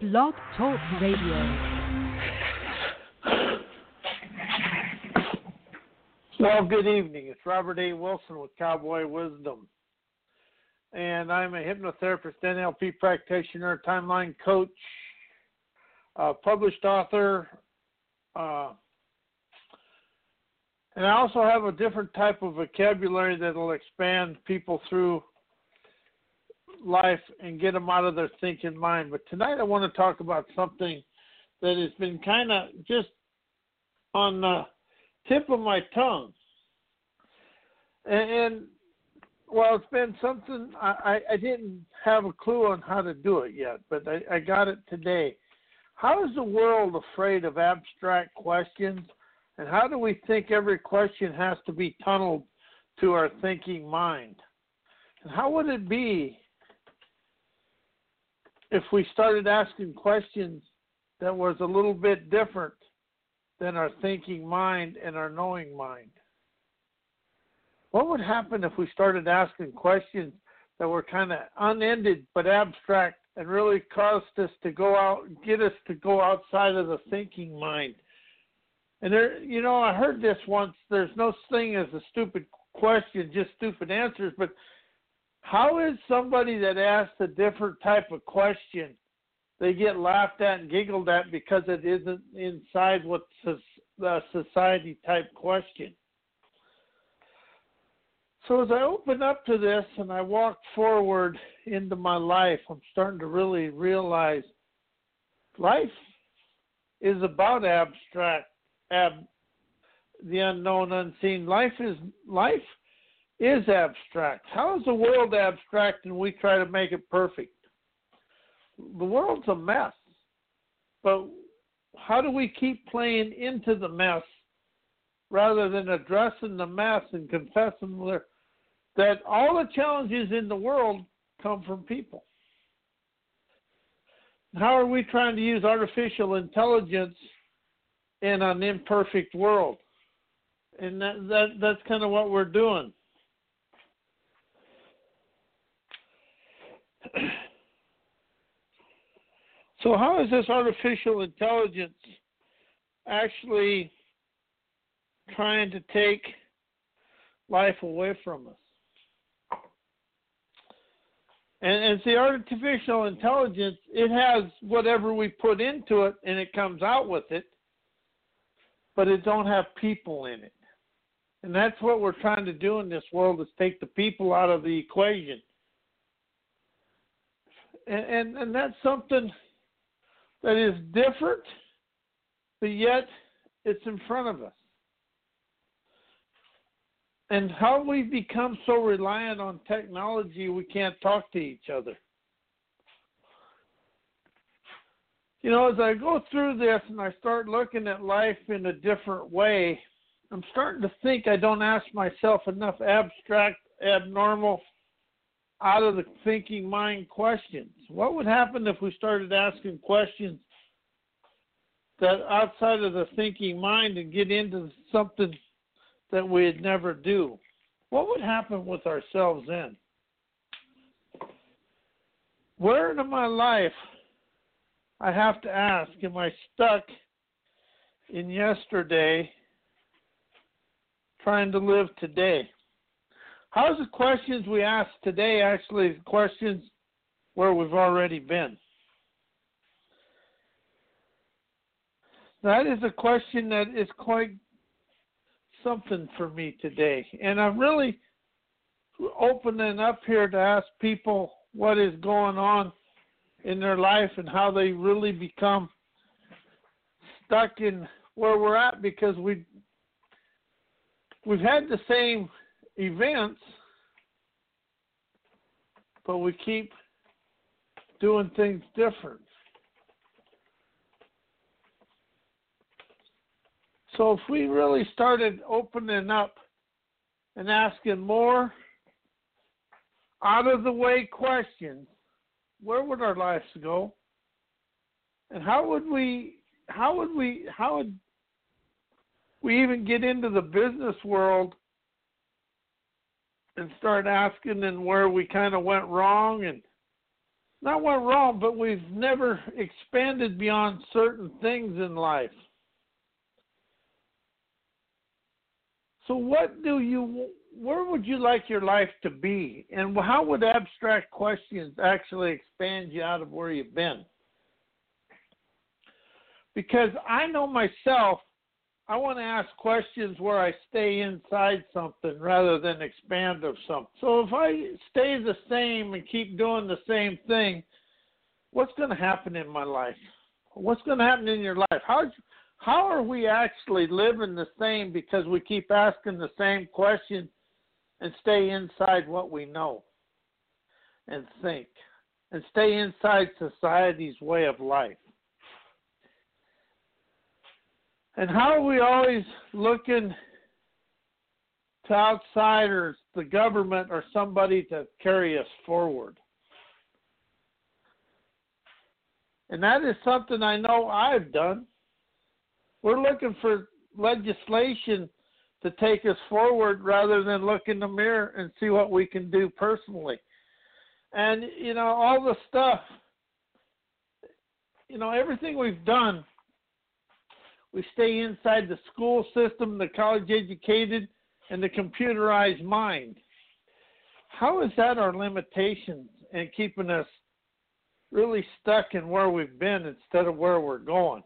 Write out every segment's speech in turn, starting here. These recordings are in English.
Blog Talk Radio. Well, good evening. It's Robert A. Wilson with Cowboy Wisdom. And I'm a hypnotherapist, NLP practitioner, timeline coach, uh, published author, uh, and I also have a different type of vocabulary that'll expand people through life and get them out of their thinking mind. But tonight I want to talk about something that has been kind of just on the tip of my tongue. And, and well, it's been something I, I didn't have a clue on how to do it yet, but I, I got it today. How is the world afraid of abstract questions? And how do we think every question has to be tunneled to our thinking mind? And how would it be if we started asking questions that was a little bit different than our thinking mind and our knowing mind? What would happen if we started asking questions that were kind of unended but abstract and really caused us to go out, get us to go outside of the thinking mind? And there, you know, I heard this once. There's no thing as a stupid question, just stupid answers. But how is somebody that asks a different type of question, they get laughed at and giggled at because it isn't inside what's the society type question? So as I open up to this and I walk forward into my life, I'm starting to really realize life is about abstract, ab, the unknown, unseen. Life is life is abstract. How is the world abstract and we try to make it perfect? The world's a mess. But how do we keep playing into the mess rather than addressing the mess and confessing that all the challenges in the world come from people? How are we trying to use artificial intelligence in an imperfect world? And that, that that's kind of what we're doing. so, how is this artificial intelligence actually trying to take life away from us? And as the artificial intelligence, it has whatever we put into it and it comes out with it, but it don't have people in it. And that's what we're trying to do in this world is take the people out of the equation and, and, and that's something that is different, but yet it's in front of us. And how we've become so reliant on technology, we can't talk to each other. You know, as I go through this and I start looking at life in a different way, I'm starting to think I don't ask myself enough abstract, abnormal, out of the thinking mind questions. What would happen if we started asking questions that outside of the thinking mind and get into something that we'd never do? What would happen with ourselves then? Where in my life I have to ask, am I stuck in yesterday trying to live today? How's the questions we ask today actually questions where we've already been? That is a question that is quite something for me today. And I'm really opening up here to ask people what is going on in their life and how they really become stuck in where we're at because we we've had the same events, but we keep doing things different. So if we really started opening up and asking more out of the way questions, where would our lives go? And how would we how would we how would we even get into the business world and start asking and where we kind of went wrong and not went wrong, but we've never expanded beyond certain things in life. So, what do you, where would you like your life to be? And how would abstract questions actually expand you out of where you've been? Because I know myself, I want to ask questions where I stay inside something rather than expand of something. So if I stay the same and keep doing the same thing, what's going to happen in my life? What's going to happen in your life? How how are we actually living the same because we keep asking the same question and stay inside what we know and think and stay inside society's way of life? And how are we always looking to outsiders, the government, or somebody to carry us forward? And that is something I know I've done. We're looking for legislation to take us forward rather than look in the mirror and see what we can do personally. And, you know, all the stuff, you know, everything we've done we stay inside the school system, the college educated, and the computerized mind. How is that our limitations and keeping us really stuck in where we've been instead of where we're going?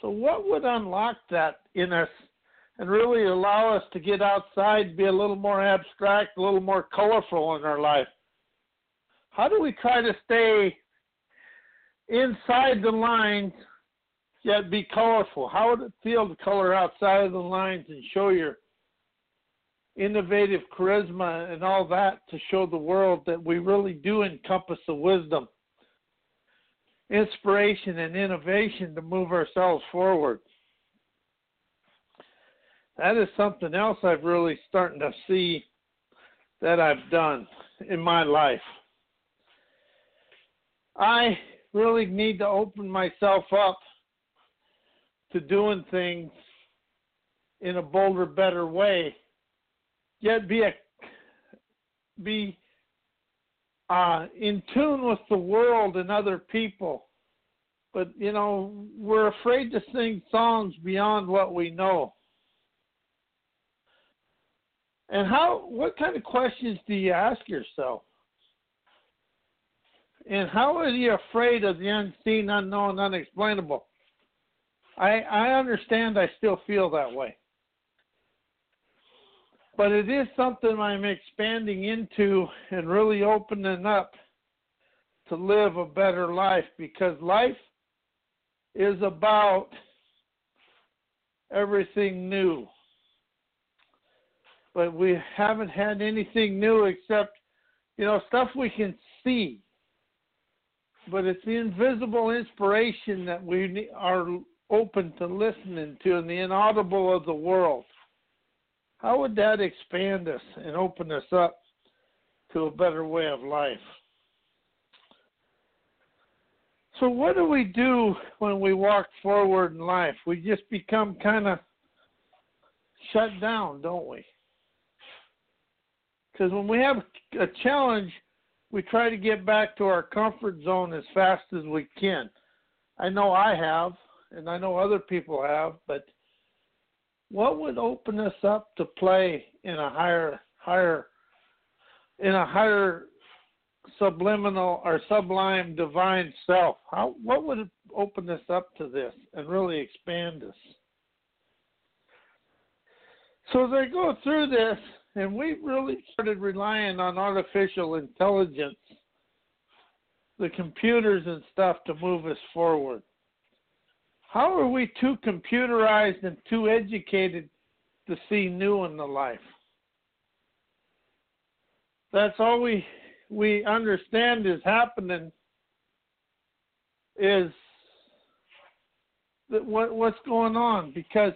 So, what would unlock that in us and really allow us to get outside, be a little more abstract, a little more colorful in our life? How do we try to stay inside the lines yet be colorful. How would it feel to color outside of the lines and show your innovative charisma and all that to show the world that we really do encompass the wisdom, inspiration, and innovation to move ourselves forward? That is something else I've really starting to see that I've done in my life. I really need to open myself up to doing things in a bolder, better way, yet be a be uh, in tune with the world and other people. But you know, we're afraid to sing songs beyond what we know. And how? What kind of questions do you ask yourself? And how are you afraid of the unseen, unknown, unexplainable? I I understand I still feel that way. But it is something I'm expanding into and really opening up to live a better life because life is about everything new. But we haven't had anything new except, you know, stuff we can see. But it's the invisible inspiration that we are open to listening to in the inaudible of the world. How would that expand us and open us up to a better way of life? So, what do we do when we walk forward in life? We just become kind of shut down, don't we? Because when we have a challenge, we try to get back to our comfort zone as fast as we can. I know I have and I know other people have, but what would open us up to play in a higher higher in a higher subliminal or sublime divine self? How what would open us up to this and really expand us? So as I go through this and we really started relying on artificial intelligence, the computers and stuff to move us forward. How are we too computerized and too educated to see new in the life? That's all we we understand is happening is that what what's going on because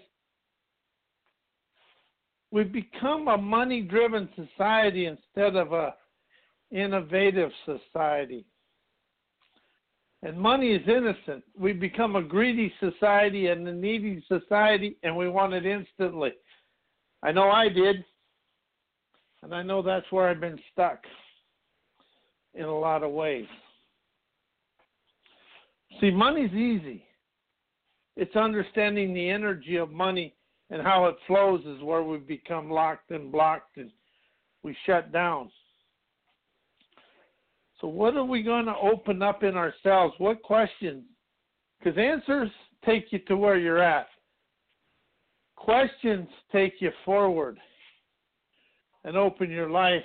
we've become a money driven society instead of a innovative society. And money is innocent. We become a greedy society and a needy society, and we want it instantly. I know I did, and I know that's where I've been stuck. in a lot of ways. See, money's easy. It's understanding the energy of money and how it flows is where we become locked and blocked and we shut down. So, what are we going to open up in ourselves? What questions? Because answers take you to where you're at, questions take you forward and open your life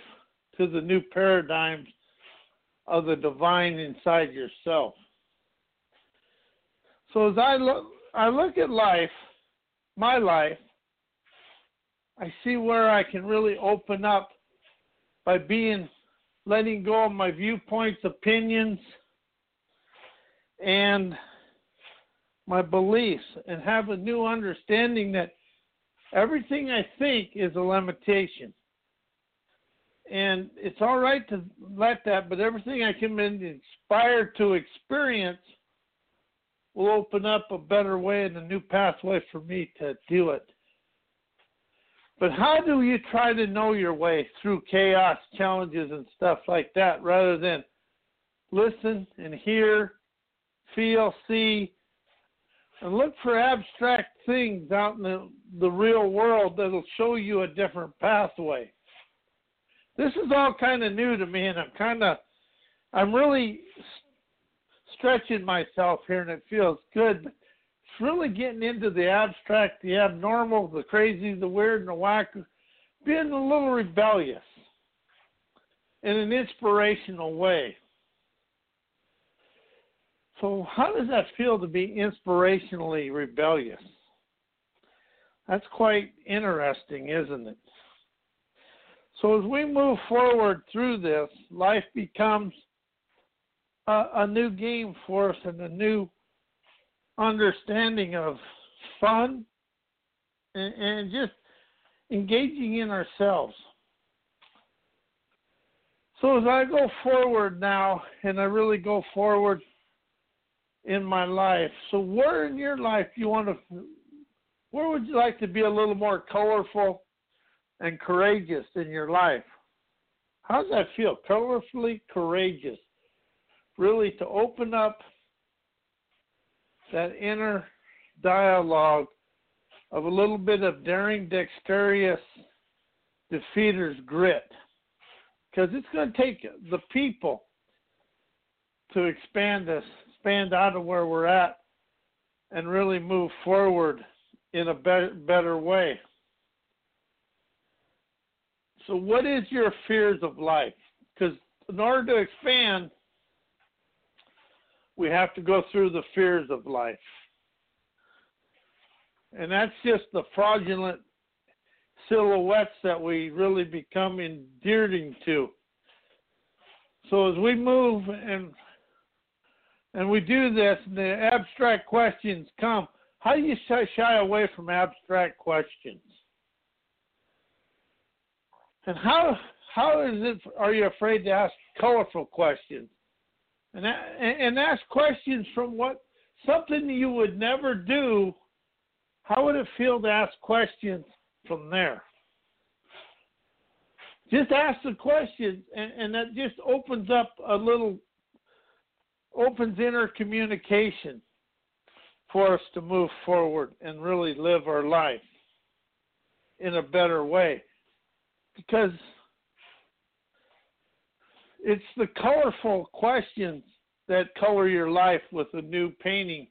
to the new paradigms of the divine inside yourself. So as I look, I look at life, my life, I see where I can really open up by being letting go of my viewpoints, opinions, and my beliefs, and have a new understanding that everything I think is a limitation and it's all right to let that, but everything I can be inspired to experience will open up a better way and a new pathway for me to do it. But how do you try to know your way through chaos, challenges, and stuff like that rather than listen and hear, feel, see, and look for abstract things out in the, the real world that'll show you a different pathway? this is all kind of new to me, and I'm kind of, I'm really stretching myself here, and it feels good. But really getting into the abstract, the abnormal, the crazy, the weird, and the whack, being a little rebellious in an inspirational way. So, how does that feel to be inspirationally rebellious? That's quite interesting, isn't it? So as we move forward through this, life becomes a, a new game for us and a new understanding of fun and, and just engaging in ourselves. So as I go forward now, and I really go forward in my life, so where in your life you want to, where would you like to be a little more colorful and courageous in your life. How does that feel? Colorfully courageous. Really to open up that inner dialogue of a little bit of daring, dexterous defeater's grit. Because it's going to take the people to expand us, expand out of where we're at, and really move forward in a better, better way. So, what is your fears of life? Because in order to expand, we have to go through the fears of life. And that's just the fraudulent silhouettes that we really become endeared to. So as we move and and we do this, and the abstract questions come. How do you shy away from abstract questions? And how how is it? Are you afraid to ask colorful questions? And and ask questions from what something you would never do. How would it feel to ask questions from there? Just ask the questions, and, and that just opens up a little, opens inner communication for us to move forward and really live our life in a better way because it's the colorful questions that color your life with a new painting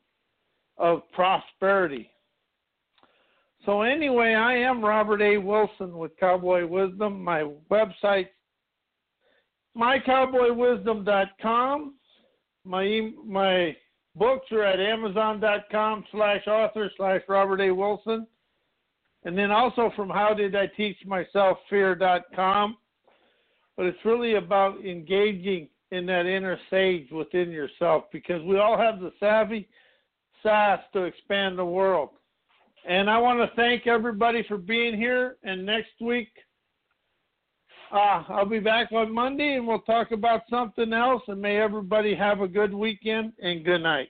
of prosperity. So, anyway, I am Robert A. Wilson with Cowboy Wisdom. My website, mycowboywisdom.com. My my books are at amazon.com slash author slash Robert A. Wilson. And then also from how did I teach myself fear.com. But it's really about engaging in that inner sage within yourself because we all have the savvy sass to expand the world. And I want to thank everybody for being here. And next week, uh, I'll be back on Monday and we'll talk about something else. And may everybody have a good weekend and good night.